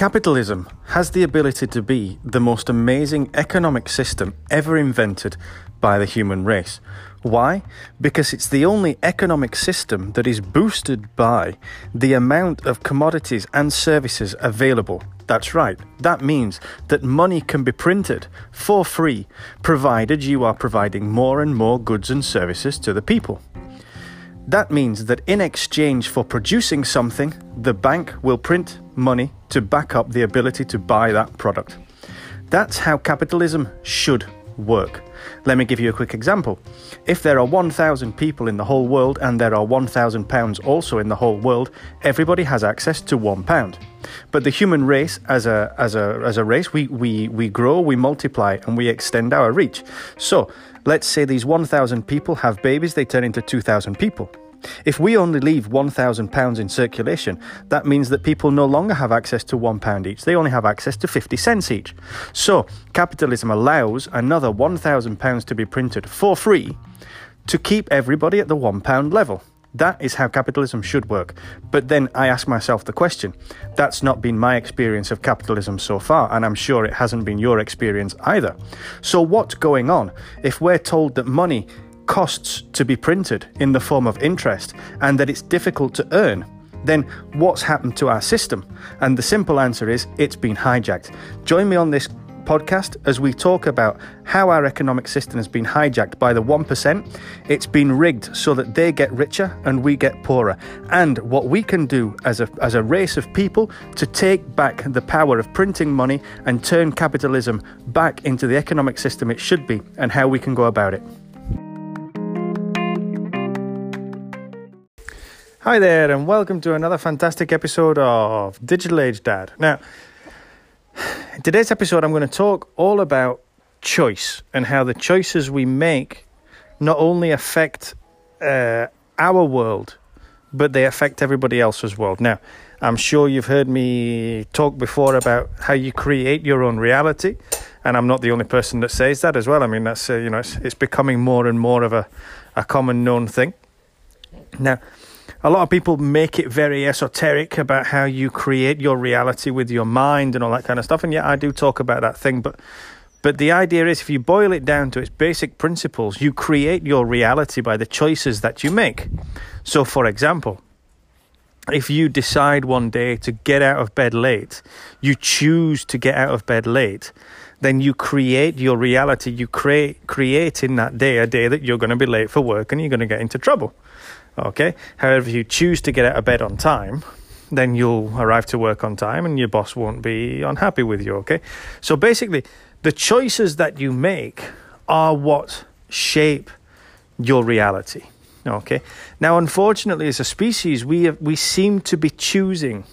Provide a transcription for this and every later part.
Capitalism has the ability to be the most amazing economic system ever invented by the human race. Why? Because it's the only economic system that is boosted by the amount of commodities and services available. That's right. That means that money can be printed for free, provided you are providing more and more goods and services to the people. That means that in exchange for producing something, the bank will print money to back up the ability to buy that product. That's how capitalism should work. Let me give you a quick example. If there are 1,000 people in the whole world and there are 1,000 pounds also in the whole world, everybody has access to one pound. But the human race, as a, as a, as a race, we, we, we grow, we multiply, and we extend our reach. So let's say these 1,000 people have babies, they turn into 2,000 people. If we only leave £1,000 in circulation, that means that people no longer have access to £1 each. They only have access to 50 cents each. So, capitalism allows another £1,000 to be printed for free to keep everybody at the £1 level. That is how capitalism should work. But then I ask myself the question that's not been my experience of capitalism so far, and I'm sure it hasn't been your experience either. So, what's going on if we're told that money costs to be printed in the form of interest and that it's difficult to earn, then what's happened to our system? And the simple answer is it's been hijacked. Join me on this podcast as we talk about how our economic system has been hijacked by the 1%. It's been rigged so that they get richer and we get poorer. And what we can do as a, as a race of people to take back the power of printing money and turn capitalism back into the economic system it should be, and how we can go about it. Hi there, and welcome to another fantastic episode of Digital Age Dad. Now, in today's episode, I'm going to talk all about choice and how the choices we make not only affect uh, our world, but they affect everybody else's world. Now, I'm sure you've heard me talk before about how you create your own reality, and I'm not the only person that says that as well. I mean, that's uh, you know, it's, it's becoming more and more of a, a common known thing. Now, a lot of people make it very esoteric about how you create your reality with your mind and all that kind of stuff. And yet, I do talk about that thing, but but the idea is if you boil it down to its basic principles, you create your reality by the choices that you make. So for example, if you decide one day to get out of bed late, you choose to get out of bed late, then you create your reality. You create create in that day a day that you're going to be late for work and you're going to get into trouble. Okay. However, if you choose to get out of bed on time, then you'll arrive to work on time and your boss won't be unhappy with you. Okay. So basically, the choices that you make are what shape your reality. Okay. Now, unfortunately, as a species, we have, we seem to be choosing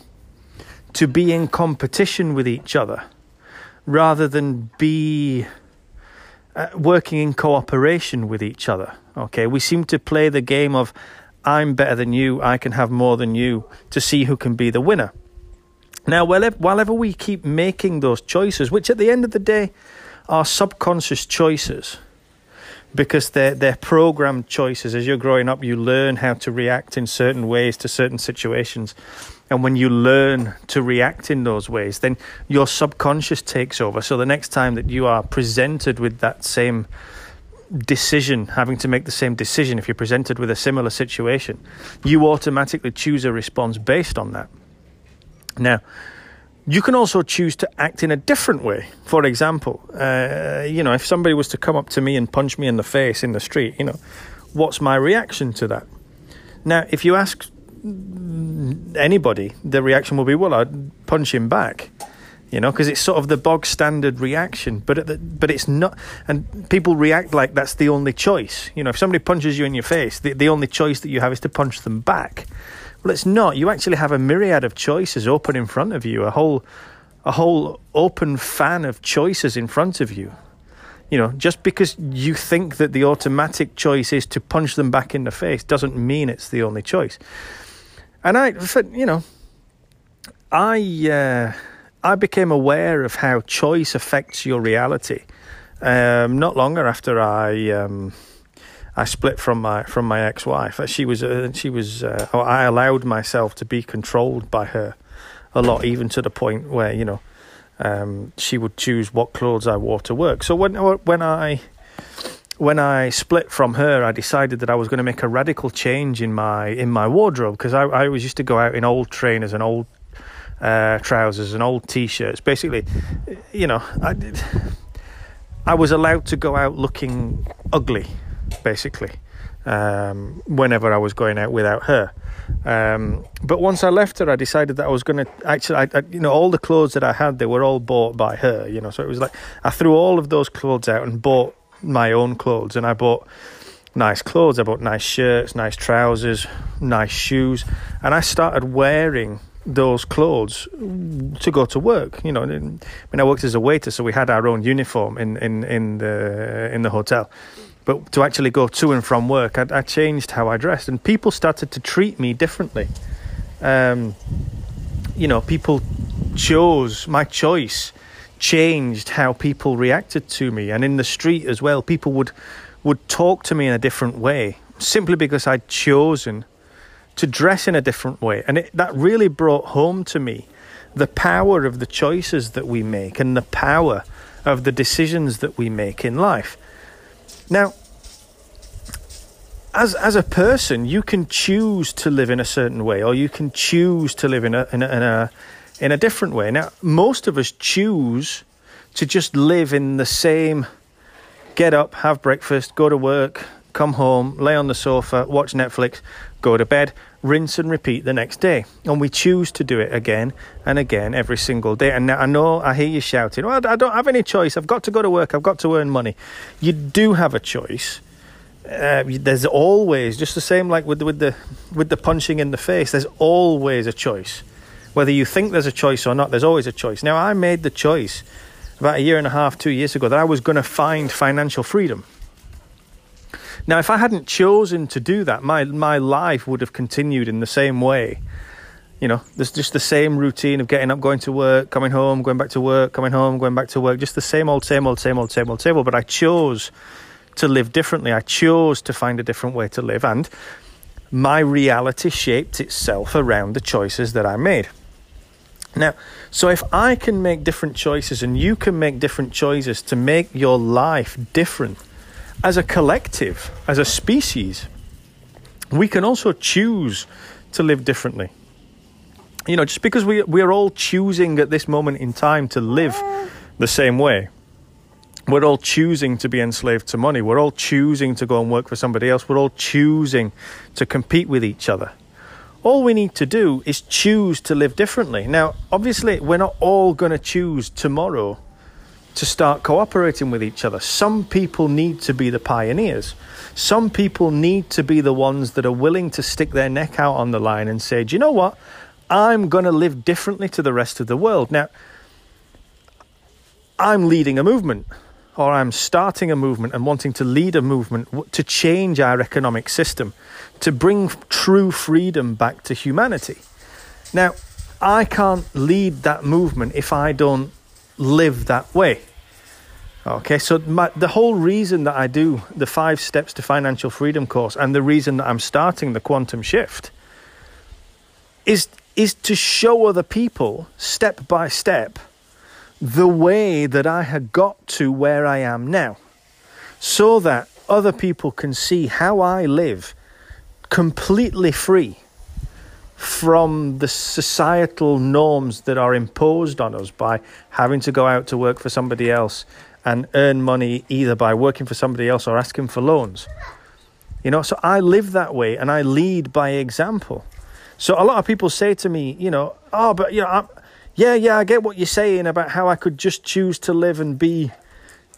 to be in competition with each other rather than be uh, working in cooperation with each other. Okay. We seem to play the game of I'm better than you, I can have more than you, to see who can be the winner. Now, while whenever we keep making those choices, which at the end of the day are subconscious choices, because they're, they're programmed choices. As you're growing up, you learn how to react in certain ways to certain situations. And when you learn to react in those ways, then your subconscious takes over. So the next time that you are presented with that same decision, having to make the same decision if you're presented with a similar situation, you automatically choose a response based on that. Now, you can also choose to act in a different way. For example, uh, you know, if somebody was to come up to me and punch me in the face in the street, you know, what's my reaction to that? Now, if you ask anybody, the reaction will be, well, I'd punch him back you know, because it's sort of the bog standard reaction, but the, but it's not, and people react like that's the only choice. You know, if somebody punches you in your face, the, the only choice that you have is to punch them back. Well, it's not. You actually have a myriad of choices open in front of you, a whole, a whole open fan of choices in front of you. You know, just because you think that the automatic choice is to punch them back in the face doesn't mean it's the only choice. And I, you know, I. Uh, I became aware of how choice affects your reality. Um, not longer after I um, I split from my from my ex wife. She was uh, she was uh, I allowed myself to be controlled by her, a lot, even to the point where you know um, she would choose what clothes I wore to work. So when when I when I split from her, I decided that I was going to make a radical change in my in my wardrobe because I, I always used to go out in old trainers and old uh, trousers and old t-shirts. Basically, you know, I did, I was allowed to go out looking ugly, basically, um, whenever I was going out without her. Um, but once I left her, I decided that I was going to actually, I, I, you know, all the clothes that I had, they were all bought by her, you know. So it was like I threw all of those clothes out and bought my own clothes, and I bought nice clothes. I bought nice shirts, nice trousers, nice shoes, and I started wearing those clothes to go to work. You know, when I worked as a waiter, so we had our own uniform in in in the in the hotel. But to actually go to and from work, I, I changed how I dressed, and people started to treat me differently. Um, you know, people chose my choice changed how people reacted to me, and in the street as well, people would would talk to me in a different way simply because I'd chosen to dress in a different way, and it, that really brought home to me the power of the choices that we make and the power of the decisions that we make in life. Now, as as a person, you can choose to live in a certain way, or you can choose to live in a in a, in a, in a different way. Now, most of us choose to just live in the same get up, have breakfast, go to work, come home, lay on the sofa, watch Netflix, go to bed, rinse and repeat the next day. And we choose to do it again and again every single day. And now I know I hear you shouting, well, I don't have any choice. I've got to go to work. I've got to earn money. You do have a choice. Uh, there's always just the same like with with the with the punching in the face. There's always a choice, whether you think there's a choice or not. There's always a choice. Now I made the choice about a year and a half, two years ago that I was going to find financial freedom. Now, if I hadn't chosen to do that, my my life would have continued in the same way. You know, there's just the same routine of getting up, going to work, coming home, going back to work, coming home, going back to work, just the same old, same old, same old, same old, same old. But I chose to live differently. I chose to find a different way to live, and my reality shaped itself around the choices that I made. Now, so if I can make different choices and you can make different choices to make your life different, as a collective, as a species, we can also choose to live differently. You know, just because we we're all choosing at this moment in time to live the same way. We're all choosing to be enslaved to money. We're all choosing to go and work for somebody else. We're all choosing to compete with each other. All we need to do is choose to live differently. Now, obviously, we're not all going to choose tomorrow to start cooperating with each other. Some people need to be the pioneers. Some people need to be the ones that are willing to stick their neck out on the line and say, Do you know what? I'm going to live differently to the rest of the world. Now, I'm leading a movement, or I'm starting a movement and wanting to lead a movement to change our economic system, to bring true freedom back to humanity. Now, I can't lead that movement if I don't live that way. Okay, so my, the whole reason that I do the five steps to financial freedom course and the reason that I'm starting the quantum shift is is to show other people step by step the way that I had got to where I am now so that other people can see how I live completely free from the societal norms that are imposed on us by having to go out to work for somebody else and earn money either by working for somebody else or asking for loans. You know, so I live that way and I lead by example. So a lot of people say to me, you know, oh, but you know, I'm, yeah, yeah, I get what you're saying about how I could just choose to live and be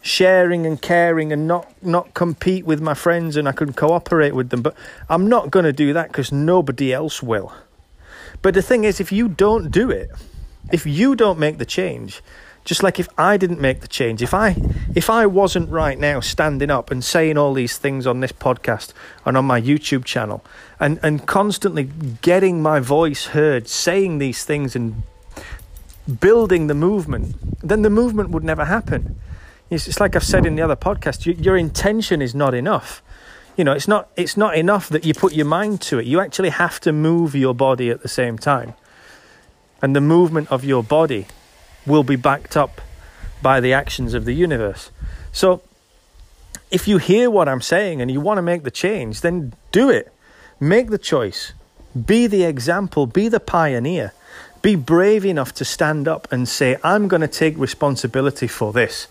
sharing and caring and not not compete with my friends and I can cooperate with them, but I'm not going to do that because nobody else will. But the thing is, if you don't do it, if you don't make the change, just like if I didn't make the change, if I if I wasn't right now standing up and saying all these things on this podcast and on my YouTube channel and, and constantly getting my voice heard, saying these things and building the movement, then the movement would never happen. It's, like I've said in the other podcast, your intention is not enough you know it's not it's not enough that you put your mind to it you actually have to move your body at the same time and the movement of your body will be backed up by the actions of the universe. So, if you hear what I'm saying and you want to make the change, then do it. Make the choice. Be the example, be the pioneer. Be brave enough to stand up and say, I'm going to take responsibility for this.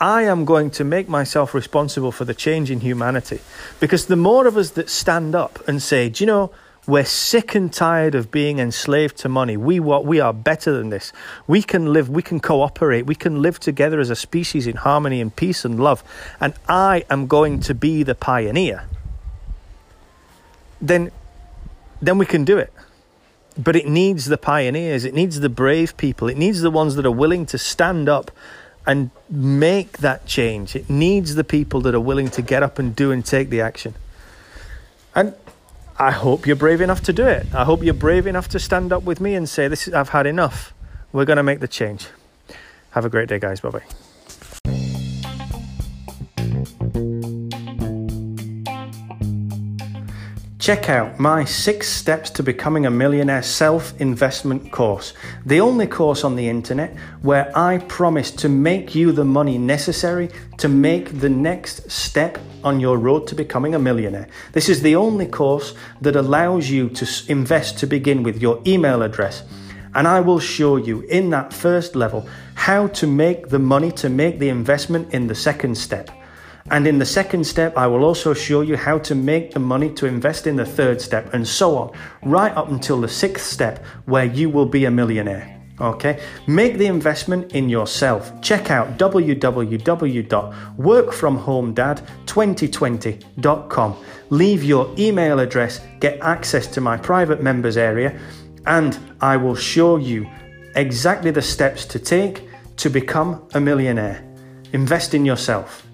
I am going to make myself responsible for the change in humanity. Because the more of us that stand up and say, Do you know, we're sick and tired of being enslaved to money. We, what, we are better than this. We can live, we can cooperate, we can live together as a species in harmony and peace and love. And I am going to be the pioneer. Then, then we can do it. But it needs the pioneers, it needs the brave people, it needs the ones that are willing to stand up and make that change. It needs the people that are willing to get up and do and take the action. And I hope you're brave enough to do it. I hope you're brave enough to stand up with me and say, "This is, I've had enough. We're going to make the change." Have a great day, guys. Bye bye. Check out my six steps to becoming a millionaire self investment course, the only course on the internet where I promise to make you the money necessary to make the next step on your road to becoming a millionaire. This is the only course that allows you to invest to begin with your email address. And I will show you in that first level how to make the money to make the investment in the second step. And in the second step, I will also show you how to make the money to invest in the third step, and so on, right up until the sixth step, where you will be a millionaire. Okay, make the investment in yourself. Check out www.workfromhomedad2020.com. Leave your email address, get access to my private members area, and I will show you exactly the steps to take to become a millionaire. Invest in yourself.